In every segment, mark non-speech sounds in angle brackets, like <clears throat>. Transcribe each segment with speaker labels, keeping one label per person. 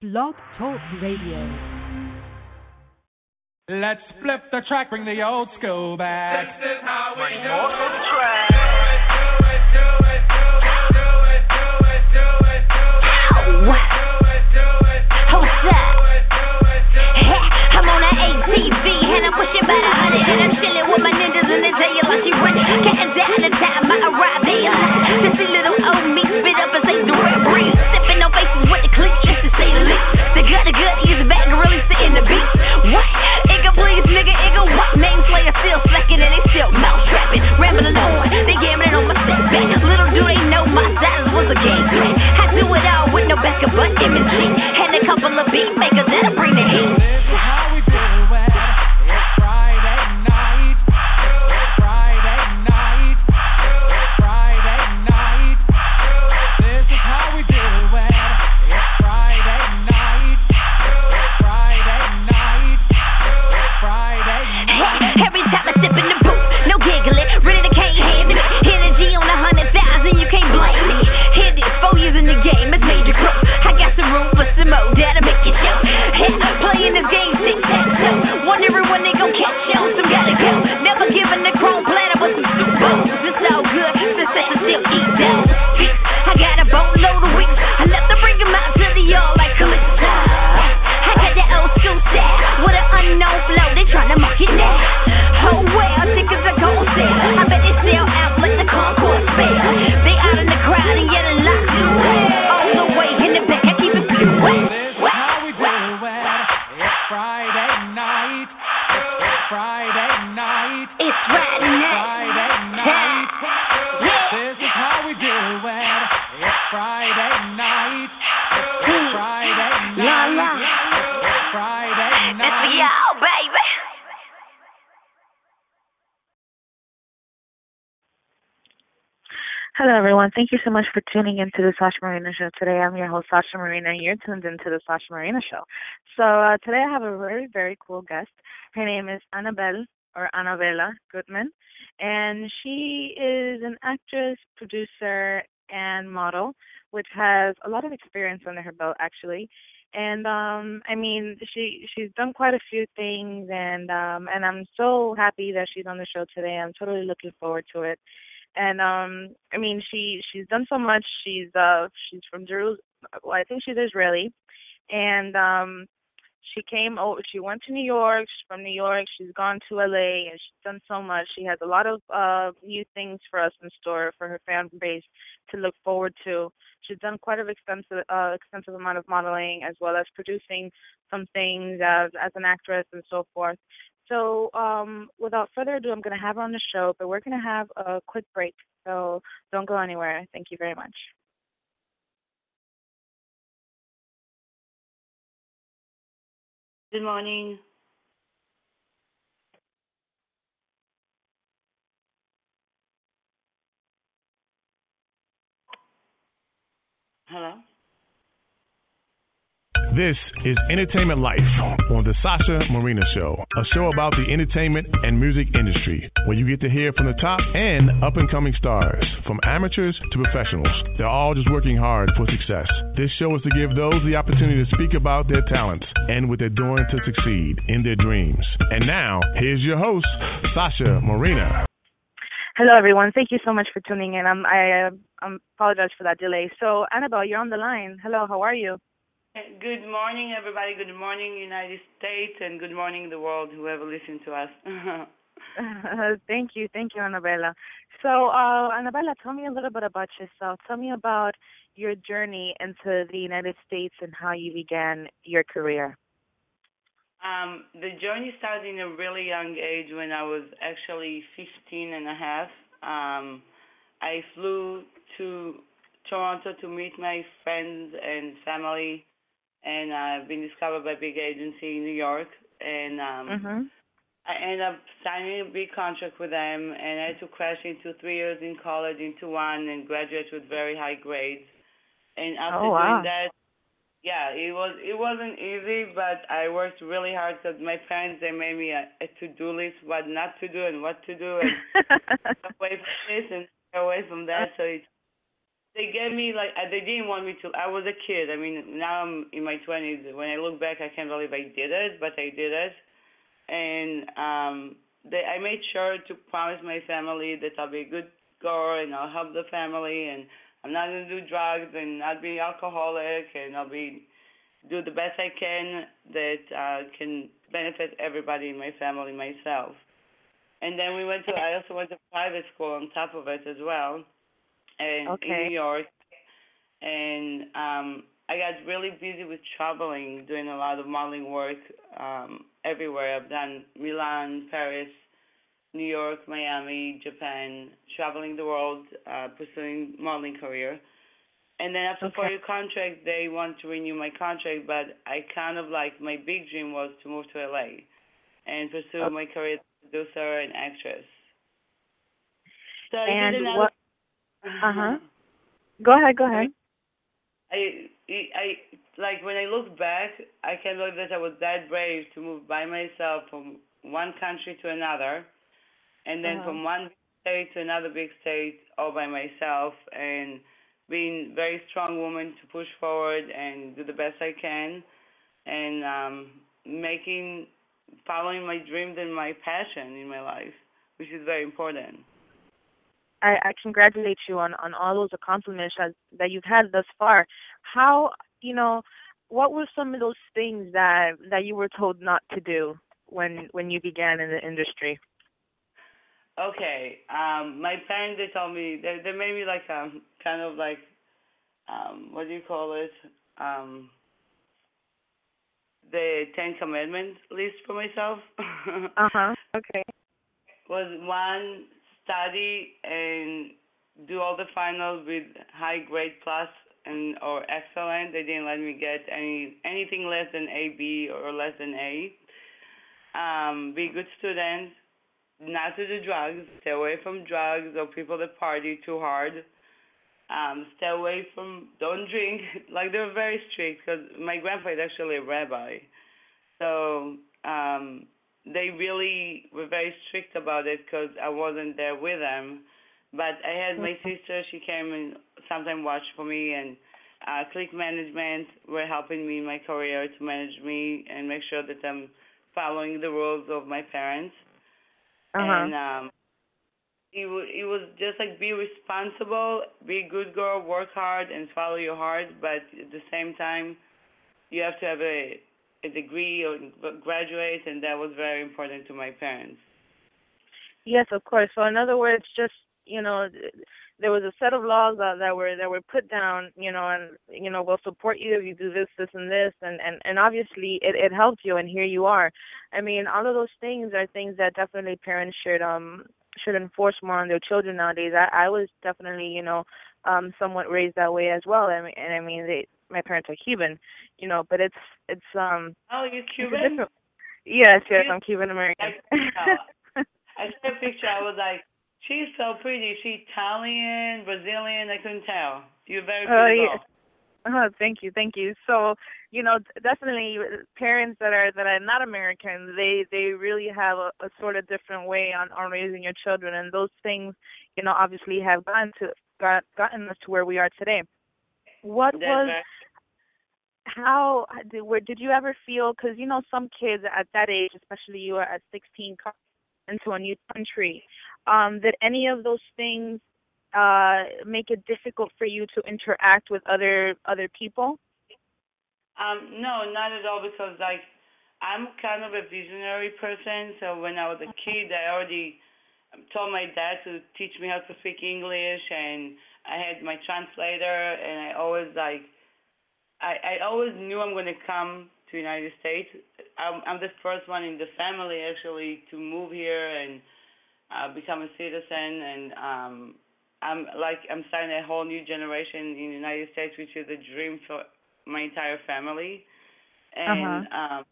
Speaker 1: Blog Talk Radio.
Speaker 2: Let's flip the track, bring the old school back.
Speaker 3: This is how we do it.
Speaker 4: the track.
Speaker 3: Do it, do it, do it, do it, do it, do it, do it, do it, do it, do it, do it, do
Speaker 5: that?
Speaker 3: it, do it, do it.
Speaker 5: I'm on that ATV and I'm pushing by the hundred and I'm chilling with my ninjas and they tell you like she rich. Counting down the time I arrive there. Backup imagery. And a couple of beat makers
Speaker 6: everyone. Thank you so much for tuning into the Sasha Marina Show today. I'm your host, Sasha Marina, and you're tuned into the Sasha Marina Show. So uh, today I have a very, very cool guest. Her name is Annabelle or Annabella Gutman, and she is an actress, producer, and model, which has a lot of experience under her belt, actually. And um I mean she she's done quite a few things and um and I'm so happy that she's on the show today. I'm totally looking forward to it and um I mean she she's done so much. She's uh she's from Jerusalem. Well, I think she's Israeli, and um she came over. She went to New York. She's from New York. She's gone to LA, and she's done so much. She has a lot of uh new things for us in store for her fan base to look forward to. She's done quite an extensive uh extensive amount of modeling as well as producing some things as as an actress and so forth. So, um, without further ado, I'm going to have her on the show, but we're going to have a quick break. So, don't go anywhere. Thank you very much.
Speaker 7: Good morning. Hello?
Speaker 8: This is Entertainment Life on the Sasha Marina Show, a show about the entertainment and music industry, where you get to hear from the top and up and coming stars, from amateurs to professionals. They're all just working hard for success. This show is to give those the opportunity to speak about their talents and what they're doing to succeed in their dreams. And now, here's your host, Sasha Marina.
Speaker 6: Hello, everyone. Thank you so much for tuning in. I'm, I um, apologize for that delay. So, Annabelle, you're on the line. Hello, how are you?
Speaker 7: Good morning, everybody. Good morning, United States, and good morning, the world, whoever listens to us. <laughs>
Speaker 6: thank you, thank you, Annabella. So, uh, Annabella, tell me a little bit about yourself. Tell me about your journey into the United States and how you began your career.
Speaker 7: um, the journey started in a really young age when I was actually 15 and a half. Um, I flew to Toronto to meet my friends and family, and I've been discovered by a big agency in New York. And um,
Speaker 6: Mhm.
Speaker 7: I ended up signing a big contract with them, and I had to crash into three years in college into one and graduate with very high grades. And after
Speaker 6: Oh, wow.
Speaker 7: doing that, yeah, it was it wasn't easy, but I worked really hard because my parents they made me a, a to do list what not to do and what to do and <laughs> away from this and away from that. So it's they gave me like uh, they didn't want me to. I was a kid. I mean, now I'm in my twenties. When I look back, I can't believe I did it, but I did it. And um, they, I made sure to promise my family that I'll be a good girl and I'll help the family and I'm not gonna do drugs and not be alcoholic and I'll be do the best I can that uh, can benefit everybody in my family, myself. And then we went to. I also went to private school on top of it as well, and
Speaker 6: Okay.
Speaker 7: in New York. And um, I got really busy with traveling, doing a lot of modeling work um, everywhere. I've done Milan, Paris, New York, Miami, Japan, traveling the world, uh, pursuing modeling career. And then after four
Speaker 6: Okay.
Speaker 7: year contract, they want to renew my contract, but I kind of like my big dream was to move to LA and pursue
Speaker 6: Okay.
Speaker 7: my career as a producer and actress. So I
Speaker 6: And
Speaker 7: did another.
Speaker 6: what- Uh-huh. <laughs> Go ahead. Go ahead.
Speaker 7: I, I, like when I look back, I can't believe that I was that brave to move by myself from one country to another, and then
Speaker 6: Uh-huh.
Speaker 7: from one big state to another big state all by myself, and being very strong woman to push forward and do the best I can, and um, making, following my dreams and my passion in my life, which is very important.
Speaker 6: I, I congratulate you on, on all those accomplishments that, that you've had thus far. How you know, what were some of those things that that you were told not to do when when you began in the industry?
Speaker 7: Okay. Um, my parents they told me they they made me like um kind of like um what do you call it? Um the Ten Commandments list for myself. <laughs>
Speaker 6: Uh huh. Okay.
Speaker 7: Was one study and do all the finals with high grade plus and or excellent. They didn't let me get any anything less than A B or less than A. Um, be good student, not to do drugs, stay away from drugs or people that party too hard. Um, stay away from, don't drink. <laughs> like they were very strict because my grandpa is actually a rabbi, so um, they really were very strict about it because I wasn't there with them. But I had my sister; she came and sometimes watched for me, and uh, click management were helping me in my career to manage me and make sure that I'm following the rules of my parents.
Speaker 6: Uh
Speaker 7: And um, it was it was just like be responsible, be a good girl, work hard, and follow your heart. But at the same time, you have to have a a degree or graduate, and that was very important to my parents.
Speaker 6: Yes, of course. So in other words, just you know, there was a set of laws that, were that were put down, you know, and you know, we'll support you if you do this, this, and this, and and and obviously it it helped you, and here you are. I mean, all of those things are things that definitely parents should um should enforce more on their children nowadays. I I was definitely you know um somewhat raised that way as well. Mean, and I mean, they my parents are Cuban, you know, but it's it's um
Speaker 7: Oh, you're Cuban?
Speaker 6: Yes, yes, I'm Cuban American.
Speaker 7: I can saw a picture. I was like, she's so pretty. She Italian, Brazilian. I couldn't tell. You're very
Speaker 6: Oh,
Speaker 7: pretty.
Speaker 6: yeah. Oh, thank you, thank you. So, you know, definitely uh, parents that are that are not American, they they really have a, a sort of different way on on raising your children, and those things, you know, obviously have gotten to got gotten us to where we are today. What was how did where did you ever feel? Because you know, some kids at that age, especially you are at 16, come into a new country. Um, did any of those things uh make it difficult for you to interact with other other people?
Speaker 7: Um, no, not at all because like I'm kind of a visionary person. So when I was a kid, I already told my dad to teach me how to speak English, and I had my translator, and I always like I I always knew I'm gonna come to United States. I'm I'm the first one in the family actually to move here and uh, become a citizen, and um, I'm like I'm starting a whole new generation in the United States, which is a dream for my entire family. And um,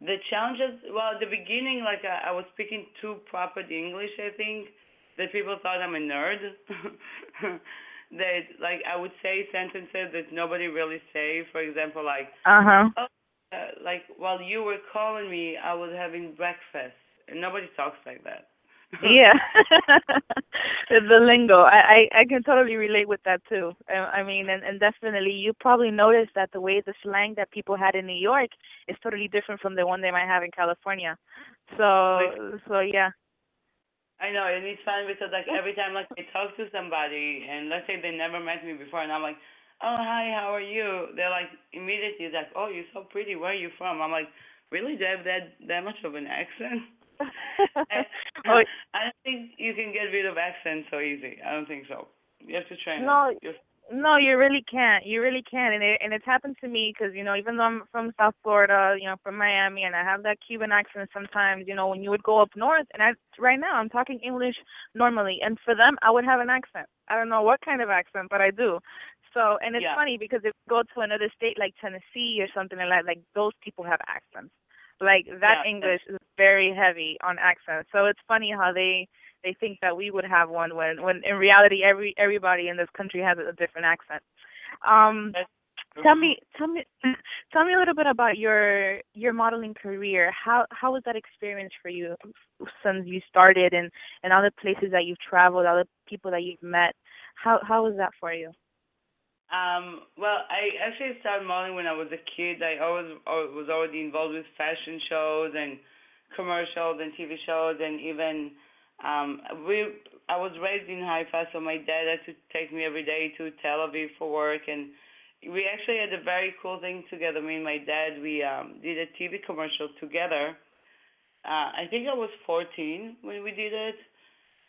Speaker 7: the challenges, well, at the beginning, like I, I was speaking too proper English, I think, that people thought I'm a nerd. <laughs> that like I would say sentences that nobody really say. For example, like
Speaker 6: Uh huh.
Speaker 7: uh, like while you were calling me, I was having breakfast, and nobody talks like that. <laughs>
Speaker 6: yeah, <laughs> the lingo. I, I I can totally relate with that too. I, I mean, and and definitely, you probably noticed that the way the slang that people had in New York is totally different from the one they might have in California. So so yeah.
Speaker 7: I know, and it's fun because like every time like I talk to somebody and let's say they never met me before and I'm like, Oh hi, how are you? They're like immediately like, Oh, you're so pretty, where are you from? I'm like, Really? Do I have that that much of an accent? <laughs> <laughs> I, don't think you can get rid of accent so easy. I don't think so. You have to train
Speaker 6: No,
Speaker 7: it. You have-
Speaker 6: No, you really can't. You really can't, and it and it's happened to me because you know even though I'm from South Florida, you know from Miami, and I have that Cuban accent sometimes. You know when you would go up north, and I right now I'm talking English normally, and for them I would have an accent. I don't know what kind of accent, but I do. So and it's
Speaker 7: Yeah.
Speaker 6: funny because if you go to another state like Tennessee or something like that, like those people have accents. Like that
Speaker 7: Yeah.
Speaker 6: English is very heavy on accents. So it's funny how they they think that we would have one when when in reality every everybody in this country has a different accent. Um tell me tell me <laughs> tell me a little bit about your your modeling career. How how was that experience for you since you started and and all the places that you've traveled, all the people that you've met? How how was that for you?
Speaker 7: Um, well, I actually started modeling when I was a kid. I always al- was already involved with fashion shows and commercials and TV shows, and even um, we. I was raised in Haifa, so my dad had to take me every day to Tel Aviv for work, and we actually had a very cool thing together. Me and my dad, we um, did a TV commercial together. Uh, I think I was 14 when we did it,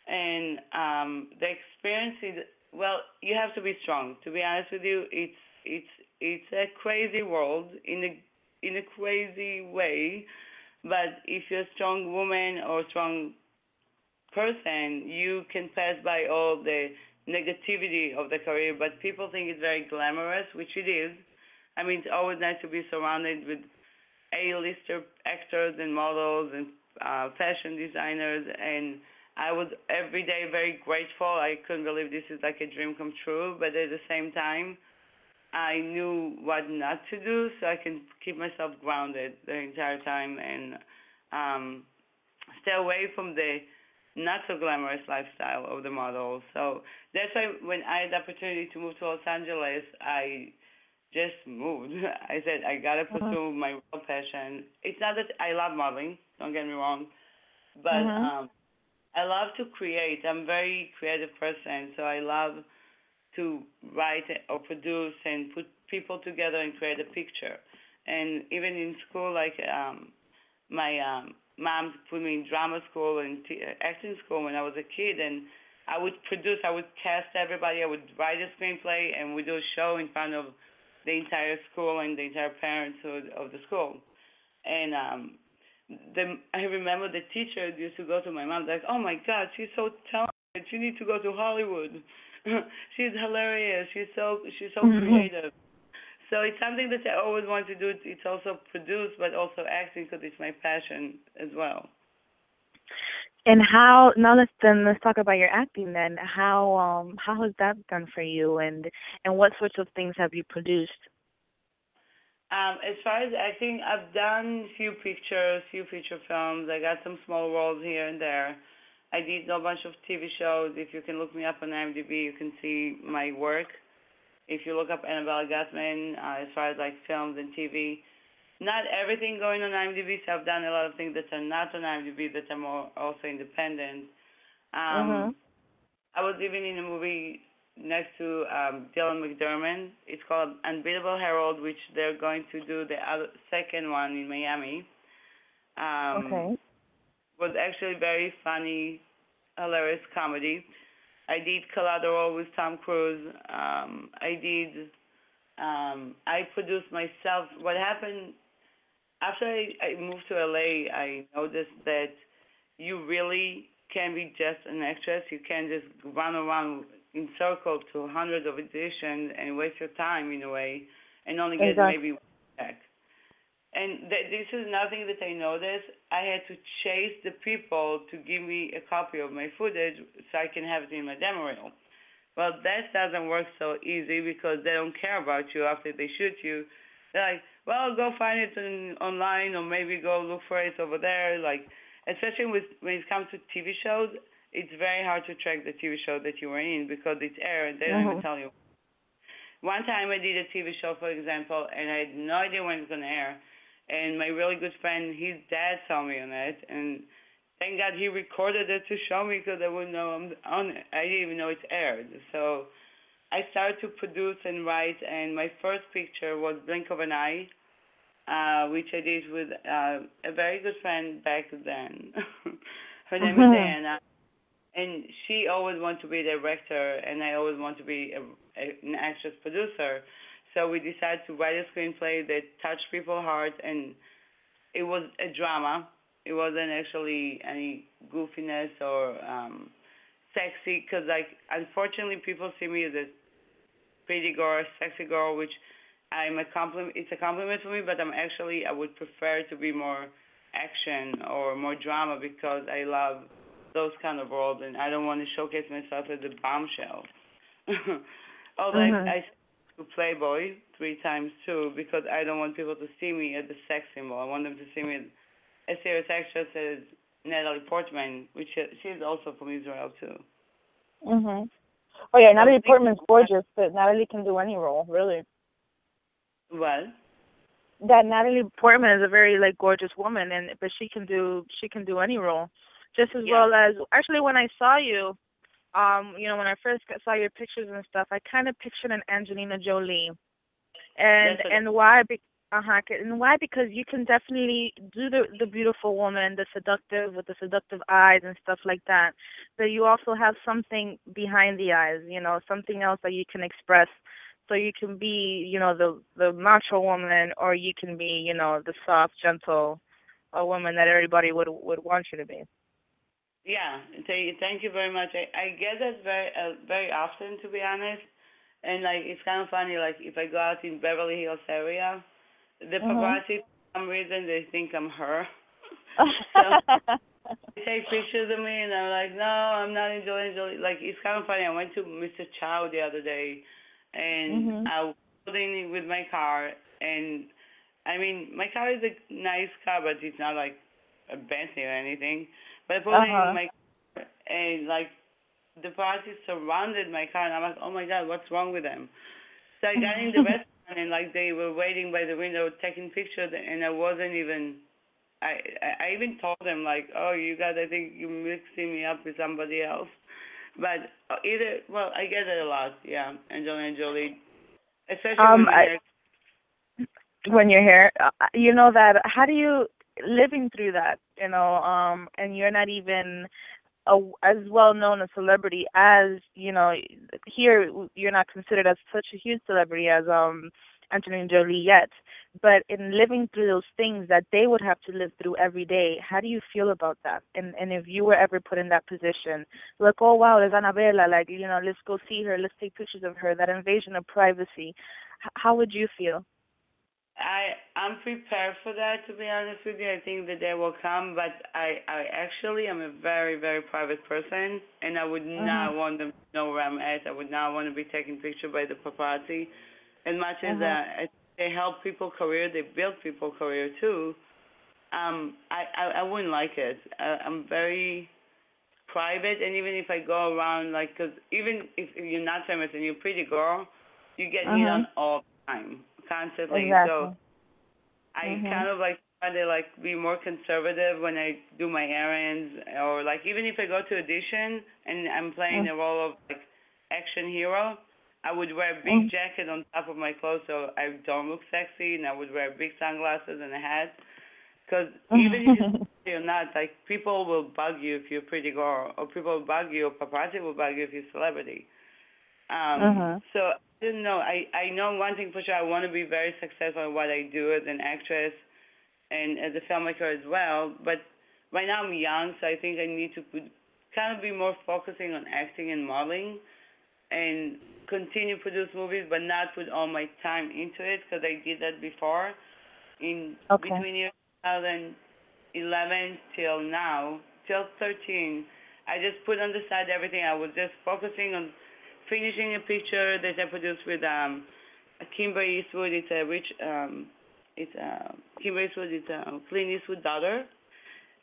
Speaker 7: and um, the experience is well, you have to be strong. To be honest with you, it's it's it's a crazy world in a in a crazy way. But if you're a strong woman or strong person, you can pass by all the negativity of the career. But people think it's very glamorous, which it is. I mean, it's always nice to be surrounded with A-lister actors and models and uh, fashion designers and I was every day very grateful. I couldn't believe this is like a dream come true, but at the same time, I knew what not to do, so I can keep myself grounded the entire time and um, stay away from the not so glamorous lifestyle of the model. So that's why when I had the opportunity to move to Los Angeles, I just moved. <laughs> I said I gotta pursue my real passion. It's not that I love modeling. Don't get me wrong, but
Speaker 6: Mhm.
Speaker 7: um, I love to create. I'm a very creative person, so I love to write or produce and put people together and create a picture. And even in school, like um, my um, mom put me in drama school and t- acting school when I was a kid, and I would produce, I would cast everybody, I would write a screenplay, and we do a show in front of the entire school and the entire parenthood of the school. And um, the I remember the teacher used to go to my mom like, "Oh my God, she's so talented. She needs to go to Hollywood. <laughs> she's hilarious. She's so she's so
Speaker 6: Mhm.
Speaker 7: creative." So it's something that I always want to do. It's also produce, but also acting because it's my passion as well.
Speaker 6: And how now let's then let's talk about your acting then. How um how has that done for you and and what sorts of things have you produced?
Speaker 7: Um, as far as acting, I've done a few pictures, few feature films. I got some small roles here and there. I did a bunch of TV shows. If you can look me up on IMDb, you can see my work. If you look up Annabella Gutman, uh, as far as like films and TV, not everything going on IMDb. So I've done a lot of things that are not on IMDb that are more also independent. Um,
Speaker 6: Mhm.
Speaker 7: I was even in a movie next to um, Dylan McDermott. It's called Unbeatable Harold, which they're going to do the other, second one in Miami. Um,
Speaker 6: Okay.
Speaker 7: Was actually very funny, hilarious comedy. I did Collateral with Tom Cruise. Um, I did. Um, I produced myself. What happened after I, I moved to LA? I noticed that you really can be just an actress. You can't just run around in circles to hundreds of auditions and waste your time in a way, and only get
Speaker 6: Exactly.
Speaker 7: maybe one check. And th- this is nothing that I noticed. I had to chase the people to give me a copy of my footage so I can have it in my demo reel. Well, that doesn't work so easy because they don't care about you after they shoot you. They're like, well, go find it in, online or maybe go look for it over there. Like, especially with when it comes to TV shows, it's very hard to track the TV show that you were in because it's aired. They don't
Speaker 6: Mhm.
Speaker 7: even tell you. One time I did a TV show, for example, and I had no idea when it's gonna air. And my really good friend, his dad saw me on it, and thank God he recorded it to show me because I wouldn't know I'm on it. I didn't even know it's aired. So I started to produce and write, and my first picture was Blink of an Eye, uh, which I did with uh, a very good friend back then. <laughs> Her name
Speaker 6: Mhm.
Speaker 7: is Diana, and she always wanted to be a director, and I always wanted to be a, a, an actress producer. So we decided to write a screenplay that touched people's hearts, and it was a drama. It wasn't actually any goofiness or um, sexy, because like unfortunately people see me as a pretty girl, sexy girl, which I'm a compliment. It's a compliment for me, but I'm actually I would prefer to be more action or more drama because I love those kind of roles, and I don't want to showcase myself as a bombshell. <laughs> Although. I, I to Playboy three times too because I don't want people to see me as a sex symbol. I want them to see me as a serious actress as Natalie Portman, which is, she's also from Israel too.
Speaker 6: Mhm. Oh yeah, Natalie Portman's gorgeous, but Natalie can do any role, really.
Speaker 7: Well,
Speaker 6: That Natalie Portman is a very like gorgeous woman, and but she can do she can do any role, just as
Speaker 7: Yeah.
Speaker 6: well as actually when I saw you, um, you know when I first got- saw your pictures and stuff, I kind of pictured an Angelina Jolie, and
Speaker 7: what-
Speaker 6: and why? Be- uh-huh, and why? Because you can definitely do the the beautiful woman, the seductive with the seductive eyes and stuff like that. But you also have something behind the eyes, you know, something else that you can express. So you can be, you know, the the macho woman, or you can be, you know, the soft, gentle, a woman that everybody would would want you to be.
Speaker 7: Yeah. Thank thank you very much. I, I get that very uh, very often, to be honest. And like it's kind of funny. Like if I go out in Beverly Hills area, the
Speaker 6: Mhm.
Speaker 7: paparazzi for some reason they think I'm her. <laughs> <laughs> They take pictures of me, and I'm like, no, I'm not Angelina Jolie. Like it's kind of funny. I went to Mr. Chow the other day, and
Speaker 6: Mhm.
Speaker 7: I was in with my car, and I mean, my car is a nice car, but it's not like a Bentley or anything. But
Speaker 6: Uh-huh.
Speaker 7: in my car, and like the paparazzi surrounded my car, and I'm like, oh my god, what's wrong with them? So I got in the <laughs> restaurant, and like they were waiting by the window taking pictures, and I wasn't even. I I even told them like, oh, you guys, I think you're mixing me up with somebody else. But uh, either, well, I get it a lot, yeah, Angelina Jolie, especially
Speaker 6: Um,
Speaker 7: when
Speaker 6: I- when you're here, uh, you know that. How do you living through that? You know, um, and you're not even a, as well known a celebrity as you know. Here, you're not considered as such a huge celebrity as um Angelina Jolie yet. But in living through those things that they would have to live through every day, how do you feel about that? And and if you were ever put in that position, like, oh wow, there's Annabella, like you know, let's go see her, let's take pictures of her. That invasion of privacy. How would you feel?
Speaker 7: I I'm prepared for that to be honest with you. I think the day will come, but I I actually am a very very private person, and I would not
Speaker 6: Mhm.
Speaker 7: want them to know where I'm at. I would not want to be taken picture by the paparazzi. As much as
Speaker 6: Mhm.
Speaker 7: uh, they help people career, they build people career too. Um, I I, I wouldn't like it. I, I'm very private, and even if I go around like, cause even if you're not famous and you're a pretty girl, you get hit
Speaker 6: Mhm.
Speaker 7: on all the time, constantly.
Speaker 6: Exactly.
Speaker 7: So I
Speaker 6: Mhm.
Speaker 7: kind of like try to like be more conservative when I do my errands, or like even if I go to audition and I'm playing
Speaker 6: Mm.
Speaker 7: a role of like action hero, I would wear a big
Speaker 6: Mm.
Speaker 7: jacket on top of my clothes so I don't look sexy, and I would wear big sunglasses and a hat. Because even if you're <laughs> not, like people will bug you if you're a pretty girl, or people will bug you, or paparazzi will bug you if you're a celebrity. Um,
Speaker 6: Mhm.
Speaker 7: So I don't know. I I know one thing for sure. I want to be very successful in what I do as an actress, and as a filmmaker as well. But right now I'm young, so I think I need to put, kind of be more focusing on acting and modeling, and continue produce movies, but not put all my time into it because I did that before. In
Speaker 6: Okay.
Speaker 7: between years 2011 till now, till 13, I just put on the side everything. I was just focusing on finishing a picture that I produced with um Kimber Eastwood. It's a rich um it's uh Kimber Eastwood. It's a Clint Eastwood daughter,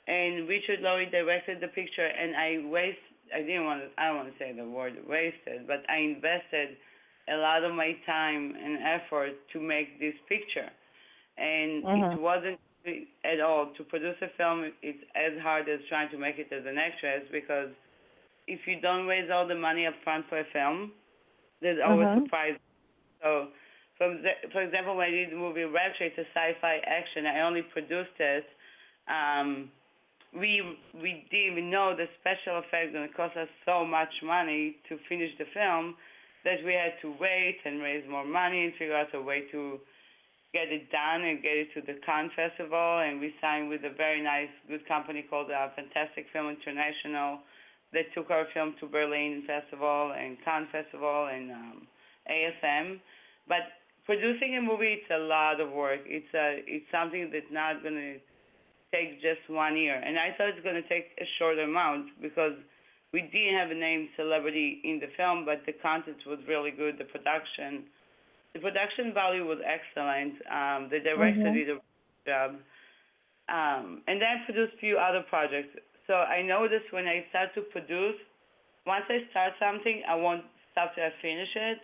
Speaker 7: and Richard Lowry directed the picture, and I waste. I didn't want to. I don't want to say the word wasted, but I invested a lot of my time and effort to make this picture, and
Speaker 6: Mhm.
Speaker 7: it wasn't at all to produce a film. It's as hard as trying to make it as an actress because if you don't raise all the money up front for a film, there's always
Speaker 6: Mhm.
Speaker 7: surprises. So, for, for example, when I did the movie Rapture, it's a sci-fi action. I only produced it. Um, we we didn't even know the special effects going to cost us so much money to finish the film that we had to wait and raise more money and figure out a way to get it done and get it to the Cannes Festival. And we signed with a very nice, good company called uh, Fantastic Film International that took our film to Berlin Festival and Cannes Festival and um, AFM. But producing a movie, it's a lot of work. It's a, it's something that's not going to take just one year. And I thought it's going to take a shorter amount because we didn't have a named celebrity in the film, but the content was really good. The production, the production value was excellent. Um, the director
Speaker 6: Mhm.
Speaker 7: did a job. Um, and then I produced a few other projects. So I noticed when I start to produce, once I start something, I won't stop till I finish it.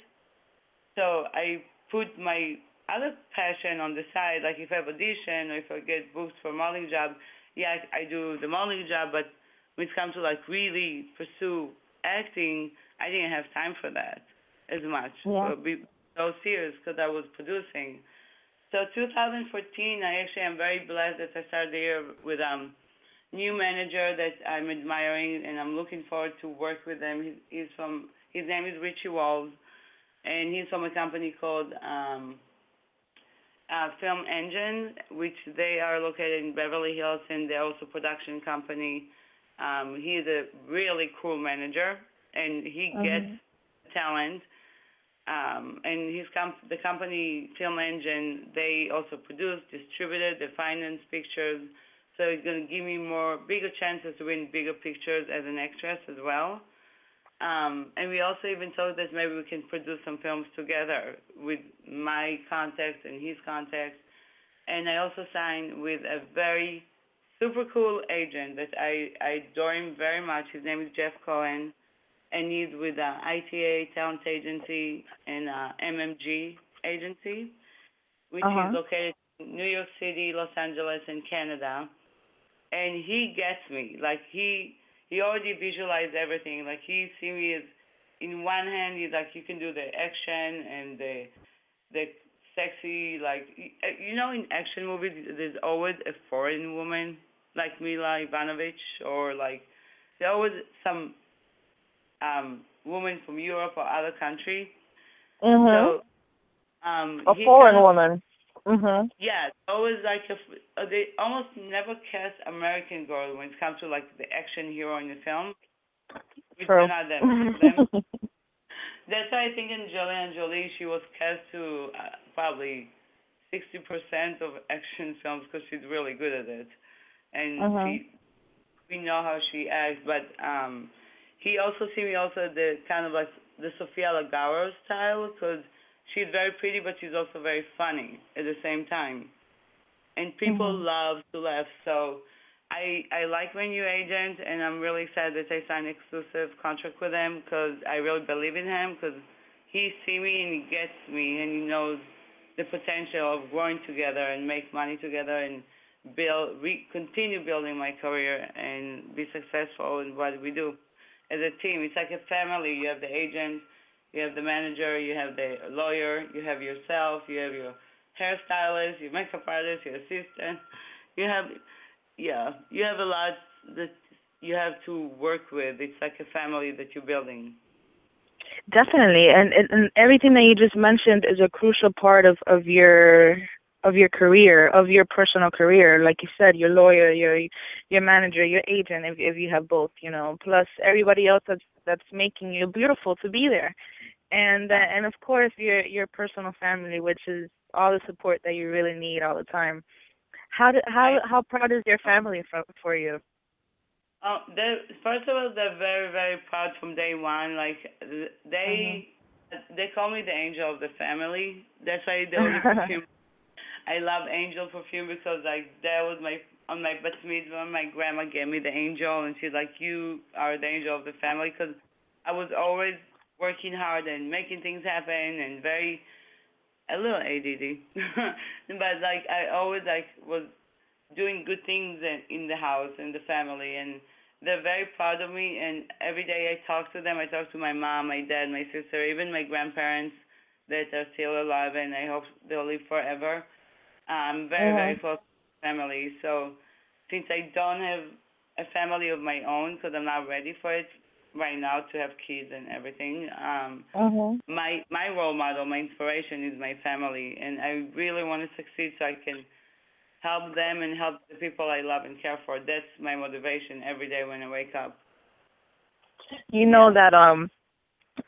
Speaker 7: So I put my other passion on the side, like if I have audition or if I get booked for a modeling job, yeah, I, I do the modeling job, but when it comes to like really pursue acting, I didn't have time for that as much.
Speaker 6: Yeah.
Speaker 7: So be so serious because I was producing. So 2014, I actually am very blessed that I started the year with um new manager that I'm admiring and I'm looking forward to work with him. He's, he's from his name is Richie Walls, and he's from a company called um, uh, Film Engine, which they are located in Beverly Hills, and they're also a production company. Um, he's a really cool manager, and he
Speaker 6: Mhm.
Speaker 7: gets talent. Um, and his comp- the company Film Engine, they also produce, distributed, they finance pictures. So it's going to give me more bigger chances to win bigger pictures as an actress as well. Um, and we also even thought that maybe we can produce some films together with my contacts and his contacts. And I also signed with a very super cool agent that I, I adore him very much. His name is Jeff Cohen, and he's with uh, ITA Talent Agency and uh, MMG Agency, which
Speaker 6: Uh-huh.
Speaker 7: is located in New York City, Los Angeles, and Canada. And he gets me. Like he he already visualized everything. Like he see me as in one hand he's like you can do the action and the the sexy like uh, you know in action movies there's always a foreign woman like Mila Ivanovich or like there's always some um woman from Europe or other country.
Speaker 6: Mhm.
Speaker 7: So um
Speaker 6: a foreign
Speaker 7: kind of-
Speaker 6: woman. Mhm.
Speaker 7: yeah, always like a, f- uh, they almost never cast American girl when it comes to like the action hero in the film. It's
Speaker 6: True.
Speaker 7: not them. them. <laughs> That's why I think in Angelina Jolie she was cast to uh, probably sixty percent of action films because she's really good at it, and
Speaker 6: Mhm.
Speaker 7: she we know how she acts. But um, he also see me also the kind of like the Sofia Lagaro style because she's very pretty, but she's also very funny at the same time, and people
Speaker 6: Mhm.
Speaker 7: love to laugh. So. I I like my new agent, and I'm really excited that I signed exclusive contract with him because I really believe in him because he see me and he gets me and he knows the potential of growing together and make money together and build re- continue building my career and be successful in what we do as a team. It's like a family. You have the agent, you have the manager, you have the lawyer, you have yourself, you have your hairstylist, your makeup artist, your assistant. You have yeah, you have a lot that you have to work with. It's like a family that you're building.
Speaker 6: Definitely, and, and and everything that you just mentioned is a crucial part of of your of your career, of your personal career. Like you said, your lawyer, your your manager, your agent, if if you have both, you know, plus everybody else that's that's making you beautiful to be there, and uh, and of course your your personal family, which is all the support that you really need all the time. How do, how how proud is your family for for you?
Speaker 7: Oh, they first of all, they're very very proud from day one. Like th- they they call me the angel of the family. That's why they only <laughs> perfume. I love angel perfume because like that was my on my bat mitzvah. My grandma gave me the angel, and she's like, "You are the angel of the family." Because I was always working hard and making things happen, and very a little ADD, <laughs> but like I always like was doing good things in, in the house and the family, and they're very proud of me. And every day I talk to them. I talk to my mom, my dad, my sister, even my grandparents that are still alive, and I hope they'll live forever. I'm very very uh-huh. close to family. So since I don't have a family of my own, because I'm not ready for it right now to have kids and everything. Um,
Speaker 6: Mhm.
Speaker 7: my my role model, my inspiration is my family, and I really want to succeed so I can help them and help the people I love and care for. That's my motivation every day when I wake up.
Speaker 6: You know that um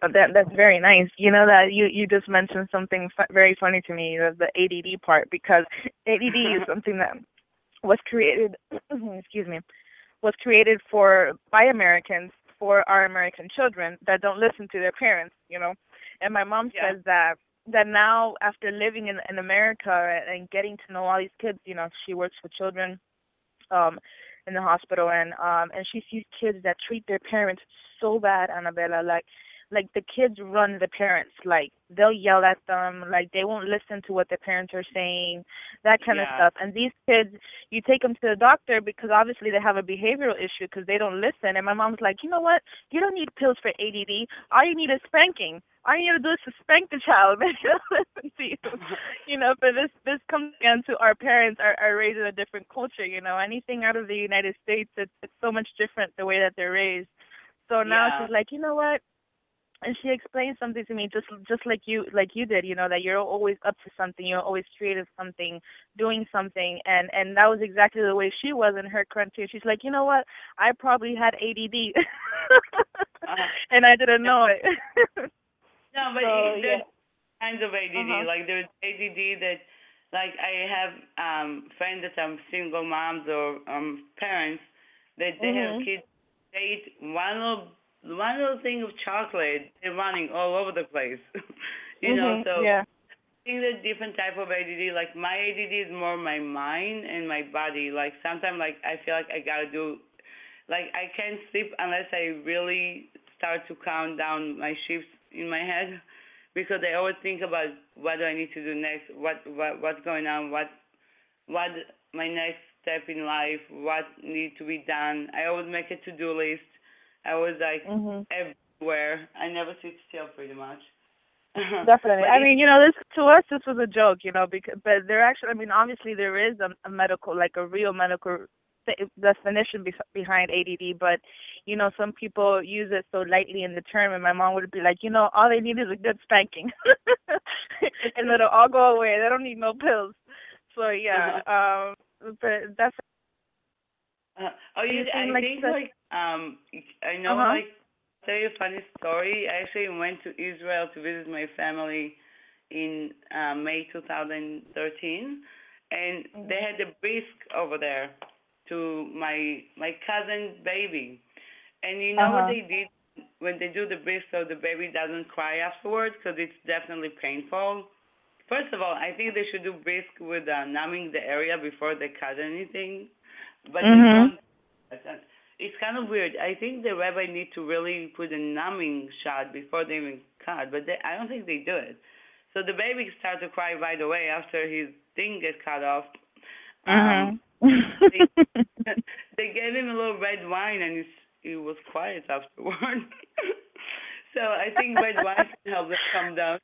Speaker 6: that that's very nice. You know that you you just mentioned something f- very funny to me, the, the ADD part because ADD is <laughs> something that was created <clears throat> excuse me, was created for by Americans for our American children that don't listen to their parents, you know. And my mom
Speaker 7: Yeah.
Speaker 6: says that that now after living in in America and getting to know all these kids, you know, she works with children um in the hospital and um and she sees kids that treat their parents so bad, Annabella, like like the kids run the parents like they'll yell at them like they won't listen to what their parents are saying that kind of stuff. And these kids you take them to the doctor because obviously they have a behavioral issue because they don't listen. And my mom's like you know what? You don't need pills for add all you need is spanking. All you need to do is to spank the child. <laughs> And they'll listen to you you know but this this comes down to our parents are, are raised in a different culture you know. Anything out of the united states it's it's so much different the way that they're raised. So now
Speaker 7: Yeah.
Speaker 6: she's like you know what and she explained something to me just just like you like you did you know that you're always up to something you're always creative something doing something and and that was exactly the way she was in her current too she's like you know what i probably had add <laughs> and i didn't know it <laughs>
Speaker 7: No, but
Speaker 6: So,
Speaker 7: it, there's
Speaker 6: yeah.
Speaker 7: kinds of ADD.
Speaker 6: Uh-huh.
Speaker 7: Like there's ADD that, like I have um friends that are single moms or um parents that they have
Speaker 6: Mhm.
Speaker 7: kids. They eat one little one little thing of chocolate. They're running all over the place. <laughs> you know,
Speaker 6: Mhm,
Speaker 7: so
Speaker 6: yeah
Speaker 7: I think there's different type of ADD. Like my ADD is more my mind and my body. Like sometimes like I feel like I gotta do like I can't sleep unless I really start to count down my shifts in my head <laughs> because I always think about what do I need to do next, what what what's going on, what what my next step in life, what needs to be done. I always make a to do list. I was like
Speaker 6: mhm
Speaker 7: everywhere. I never sit still pretty much. <laughs>
Speaker 6: Definitely. I mean, you know, this to us this was a joke, you know, because but there actually, I mean, obviously there is a, a medical, like a real medical definition be- behind ADD, but you know, some people use it so lightly in the term, and my mom would be like, you know, all they need is a good spanking, <laughs> and it'll all go away. They don't need no pills. So yeah, <laughs> um, but that's
Speaker 7: Uh, oh, you,
Speaker 6: You
Speaker 7: I
Speaker 6: like
Speaker 7: think
Speaker 6: such-
Speaker 7: like um, I know
Speaker 6: Uh-huh.
Speaker 7: like tell you a funny story. I actually went to Israel to visit my family in uh, May 2013, and
Speaker 6: Mm-hmm.
Speaker 7: they had a bris over there to my my cousin's baby, and you know what
Speaker 6: Uh-huh.
Speaker 7: they did when they do the bris so the baby doesn't cry afterwards because it's definitely painful. First of all, I think they should do bris with uh, numbing the area before they cut anything, but they
Speaker 6: Mhm.
Speaker 7: don't It's kind of weird. I think the rabbi need to really put a numbing shot before they even cut, but they, I don't think they do it. So the baby starts to cry right away after his thing gets cut off. Um,
Speaker 6: Mhm. <laughs>
Speaker 7: they gave him a little red wine and he's, he was quiet afterward. <laughs> so I think red wine can help him calm down.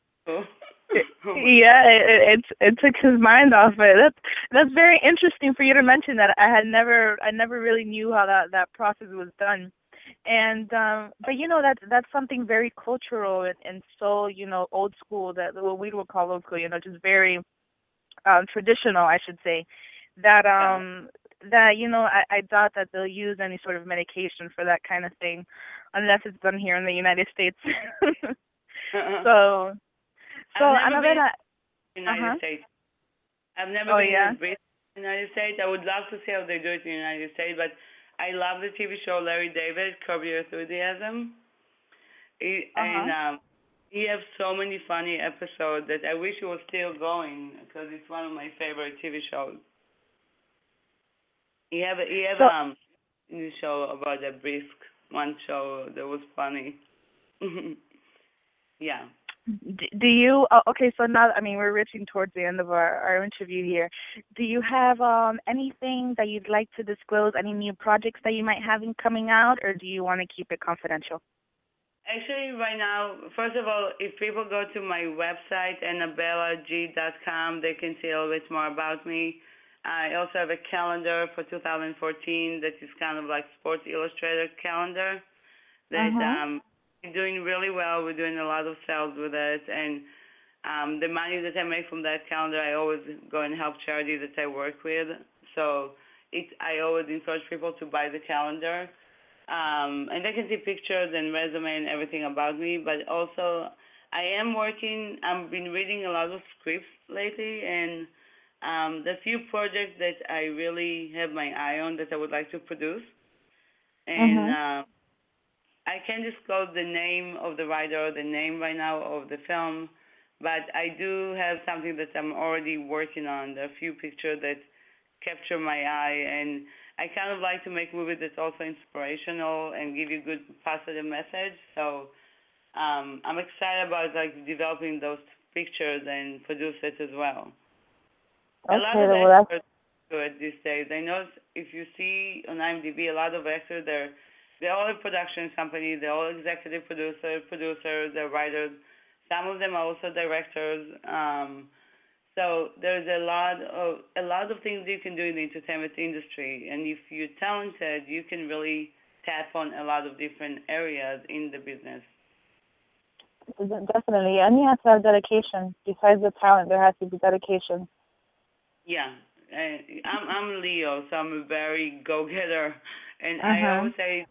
Speaker 6: Yeah, it, it it took his mind off it. That's that's very interesting for you to mention that. I had never I never really knew how that that process was done. And um but you know that that's something very cultural and, and so, you know, old school that what we would call old school, you know, just very um traditional, I should say. That um that you know, I, I doubt that they'll use any sort of medication for that kind of thing unless it's done here in the United States. <laughs> so so
Speaker 7: I've never been
Speaker 6: Annabella
Speaker 7: United
Speaker 6: Uh-huh.
Speaker 7: States. I've never
Speaker 6: Oh,
Speaker 7: been
Speaker 6: yeah?
Speaker 7: in Britain, United States. I would love to see how they do it in the United States, but I love the TV show Larry David, Curb Your Enthusiasm. He, And
Speaker 6: Uh-huh.
Speaker 7: um, He has so many funny episodes that I wish it was still going because it's one of my favorite TV shows. He have a, he have
Speaker 6: So-
Speaker 7: um new show about the bris one show that was funny. <laughs> yeah.
Speaker 6: Do you? Oh, okay, so now I mean we're reaching towards the end of our, our interview here. Do you have um anything that you'd like to disclose? Any new projects that you might have in coming out, or do you want to keep it confidential?
Speaker 7: Actually, right now, first of all, if people go to my website, annabellag.com, they can see a little bit more about me. I also have a calendar for 2014 that is kind of like Sports Illustrated calendar that
Speaker 6: Mhm.
Speaker 7: um doing really well. We're doing a lot of sales with it, and um, the money that I make from that calendar, I always go and help charities that I work with. So it, I always encourage people to buy the calendar um, and they can see pictures and resume and everything about me. But also, I am working. I've been reading a lot of scripts lately, and um, the few projects that I really have my eye on that I would like to produce. And
Speaker 6: Mhm.
Speaker 7: uh, I can't disclose the name of the writer or the name right now of the film, but I do have something that I'm already working on. There are a few pictures that capture my eye, and I kind of like to make movies that's also inspirational and give you good positive message. So um, I'm excited about like developing those pictures and produce it as well. a lot of
Speaker 6: well that's
Speaker 7: actors do it these days. I know if you see on IMDb, a lot of actors they're they're all a production company. They're all executive producers, producers, they're writers. Some of them are also directors. Um, so there's a lot of a lot of things you can do in the entertainment industry, and if you're talented, you can really tap on a lot of different areas in the business.
Speaker 6: definitely, and you have to have dedication. Besides the talent, there has to be dedication.
Speaker 7: Yeah, I'm I'm Leo, so I'm a very go-getter, and I
Speaker 6: Uh-huh.
Speaker 7: always say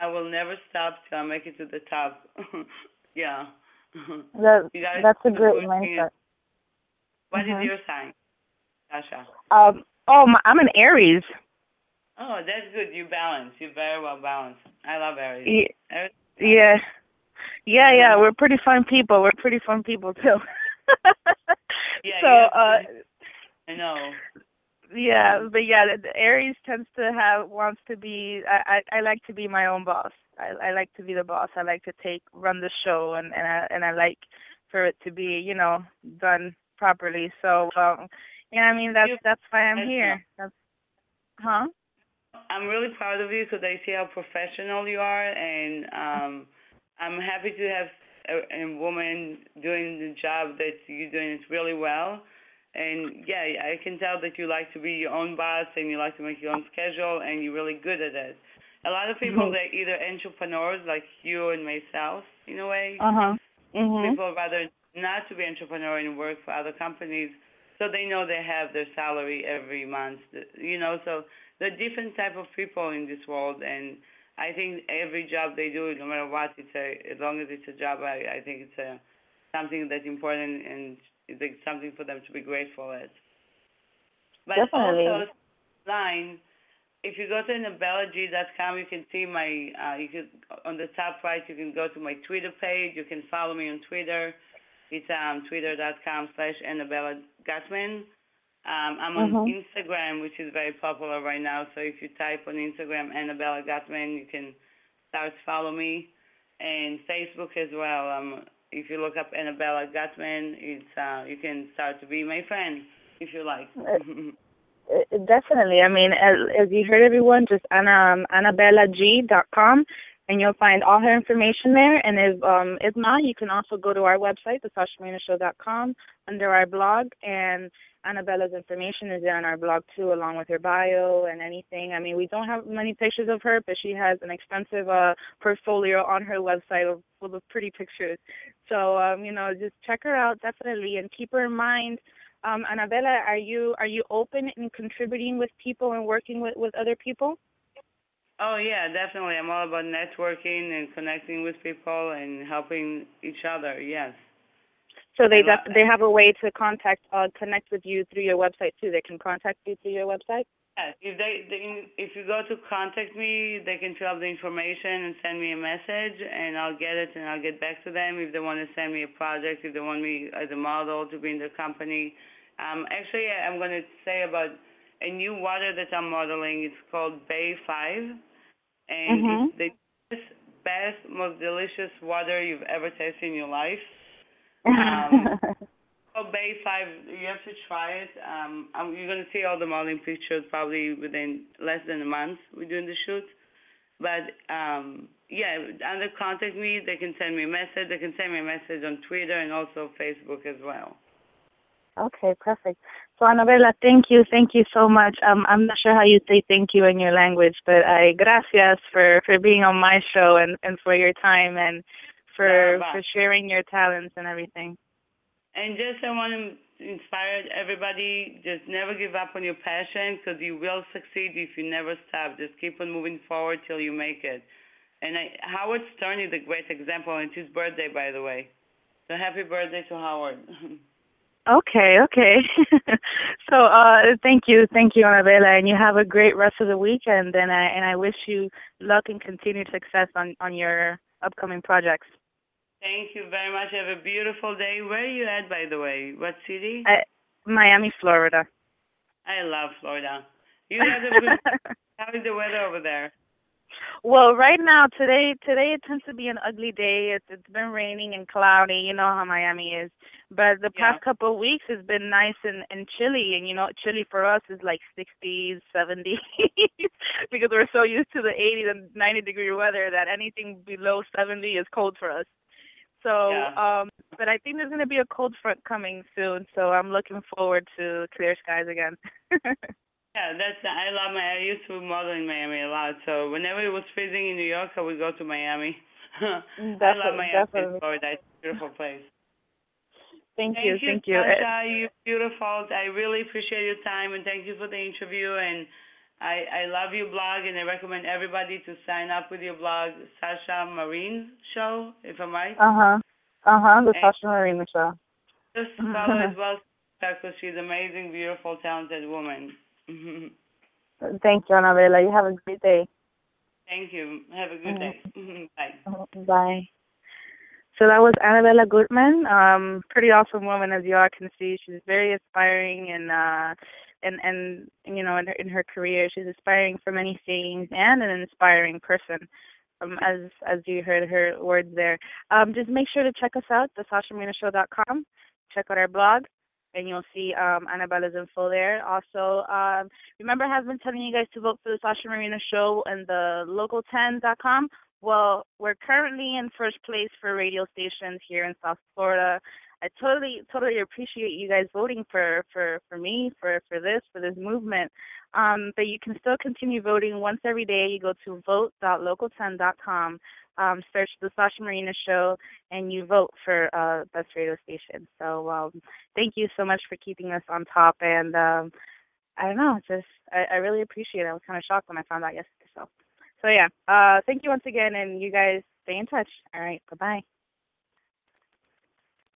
Speaker 7: I will never stop till I make it to the top. <laughs> yeah.
Speaker 6: That that's a great mindset.
Speaker 7: What is
Speaker 6: Mhm.
Speaker 7: your sign, Sasha?
Speaker 6: Um. Oh, my, I'm an Aries.
Speaker 7: Oh, that's good. You balance. You're very well balanced. I love Aries.
Speaker 6: Ye-
Speaker 7: Aries
Speaker 6: Yeah. Yeah, yeah, we're pretty fun people. We're pretty fun people too. <laughs>
Speaker 7: Yeah,
Speaker 6: so,
Speaker 7: you
Speaker 6: uh
Speaker 7: I know.
Speaker 6: Yeah, but yeah, Aries tends to have wants to be I, I I like to be my own boss. I I like to be the boss. I like to take run the show and and I and I like for it to be, you know, done properly. So, um yeah, I mean that's that's why I'm here. That's Huh?
Speaker 7: I'm really proud of you because I see how professional you are, and um, I'm happy to have a, a woman doing the job that you're doing really well. And yeah, I can tell that you like to be your own boss and you like to make your own schedule, and you're really good at it. A lot of people,
Speaker 6: Mhm.
Speaker 7: they're either entrepreneurs like you and myself, in a way.
Speaker 6: Uh-huh. Mhm.
Speaker 7: People rather not to be entrepreneur and work for other companies, so they know they have their salary every month. You know, so there are different type of people in this world, and I think every job they do, no matter what, it's a as long as it's a job, I I think it's a something that's important and it's like something for them to be grateful at. But
Speaker 6: Definitely.
Speaker 7: also, line, if you go to AnnabellaG.com, you can see my, uh, you can, on the top right, you can go to my Twitter page. You can follow me on Twitter. It's um, twitter.com slash Annabella Gutman. Um, I'm on
Speaker 6: Mhm.
Speaker 7: Instagram, which is very popular right now. So if you type on Instagram Annabella Gutman, you can start to follow me. And Facebook as well. Um, if you look up Annabella Gutman, it's uh, you can start to be my friend if you like.
Speaker 6: Uh, Definitely. I mean, as, as you heard, everyone, just Anna, um, AnnabellaG.com, and you'll find all her information there. And if um, if not, you can also go to our website, thesashamarinashow.com, under our blog, and Annabella's information is there on our blog too, along with her bio and anything. I mean, we don't have many pictures of her, but she has an extensive uh, portfolio on her website full of pretty pictures. So, um, you know, just check her out definitely, and keep her in mind um, Annabella, are you are you open in contributing with people and working with, with other people?
Speaker 7: Oh yeah, definitely. I'm all about networking and connecting with people and helping each other. Yes.
Speaker 6: So they def- they have a way to contact uh, connect with you through your website too. They can contact you through your website.
Speaker 7: Yeah, if they, they if you go to contact me, they can fill up the information and send me a message, and I'll get it and I'll get back to them if they want to send me a project, if they want me as a model to be in their company. Um, actually, I'm going to say about a new water that I'm modeling. It's called Bay Five, and
Speaker 6: Mhm.
Speaker 7: it's the best, most delicious water you've ever tasted in your life. Um, <laughs> Oh, Bay Five, you have to try it. Um, um, you're gonna see all the modeling pictures probably within less than a month. We're doing the shoot, but um, yeah, under contact me, they can send me a message. They can send me a message on Twitter and also Facebook as well.
Speaker 6: Okay, perfect. So Annabella, thank you, thank you so much. Um, I'm not sure how you say thank you in your language, but I gracias for for being on my show and and for your time and for for sharing your talents and everything.
Speaker 7: And just I want to inspire everybody. Just never give up on your passion because you will succeed if you never stop. Just keep on moving forward till you make it. And I, Howard Stern is a great example. It's his birthday, by the way. So happy birthday to Howard. <laughs>
Speaker 6: Okay, okay. <laughs> so uh thank you, thank you, Annabella, and you have a great rest of the weekend and I and I wish you luck and continued success on on your upcoming projects.
Speaker 7: Thank you very much. Have a beautiful day. Where are you at, by the way? What city?
Speaker 6: I, Miami, Florida.
Speaker 7: I love Florida. You have good. <laughs> How is the weather over there?
Speaker 6: Well, right now today today it tends to be an ugly day. It's it's been raining and cloudy. You know how Miami is. But the
Speaker 7: Yeah.
Speaker 6: past couple of weeks has been nice and and chilly. And you know, chilly for us is like 60s, 70s, <laughs> because we're so used to the 80 and 90 degree weather that anything below 70 is cold for us. So,
Speaker 7: Yeah.
Speaker 6: um, but I think there's gonna be a cold front coming soon. So I'm looking forward to clear skies again. <laughs>
Speaker 7: Yeah, that's. I love my. I used to model in Miami a lot. So whenever it was freezing in New York, I would go to Miami. <laughs> I love Miami.
Speaker 6: definitely.
Speaker 7: Florida. It's a beautiful place.
Speaker 6: Thank,
Speaker 7: Thank
Speaker 6: you, thank you.
Speaker 7: Sasha. You're beautiful. I really appreciate your time and thank you for the interview. And I, I love your blog and I recommend everybody to sign up with your blog, Sasha Marine Show, if I'm right.
Speaker 6: Uh huh. Uh huh. The
Speaker 7: And-
Speaker 6: Sasha Marina show.
Speaker 7: Just <laughs> follow as well because she's an amazing, beautiful, talented woman. <laughs>
Speaker 6: Thank you, Annabella. You have a great day.
Speaker 7: Thank you. Have a good day. <laughs> Bye.
Speaker 6: Bye. So that was Annabella Gutman. Um, pretty awesome woman, as you all can see. She's very inspiring and uh, and and you know, in her, in her career, she's inspiring for many things and an inspiring person. Um, as as you heard her words there. Um, just make sure to check us out, thesashamarinashow.com. Check out our blog, and you'll see um, Annabella's info there. Also, um, remember, I have been telling you guys to vote for the Sasha Marina Show and the local10.com. Well, we're currently in first place for radio stations here in South Florida. I totally, totally appreciate you guys voting for for for me for for this for this movement. Um, but you can still continue voting once every day. You go to vote.local10.com, um, search the Sasha Marina Show, and you vote for uh, best radio station. So um, thank you so much for keeping us on top. And um, I don't know, just I, I really appreciate it. I was kind of shocked when I found out yesterday. So, so yeah, uh, thank you once again, and you guys stay in touch. All right, bye bye.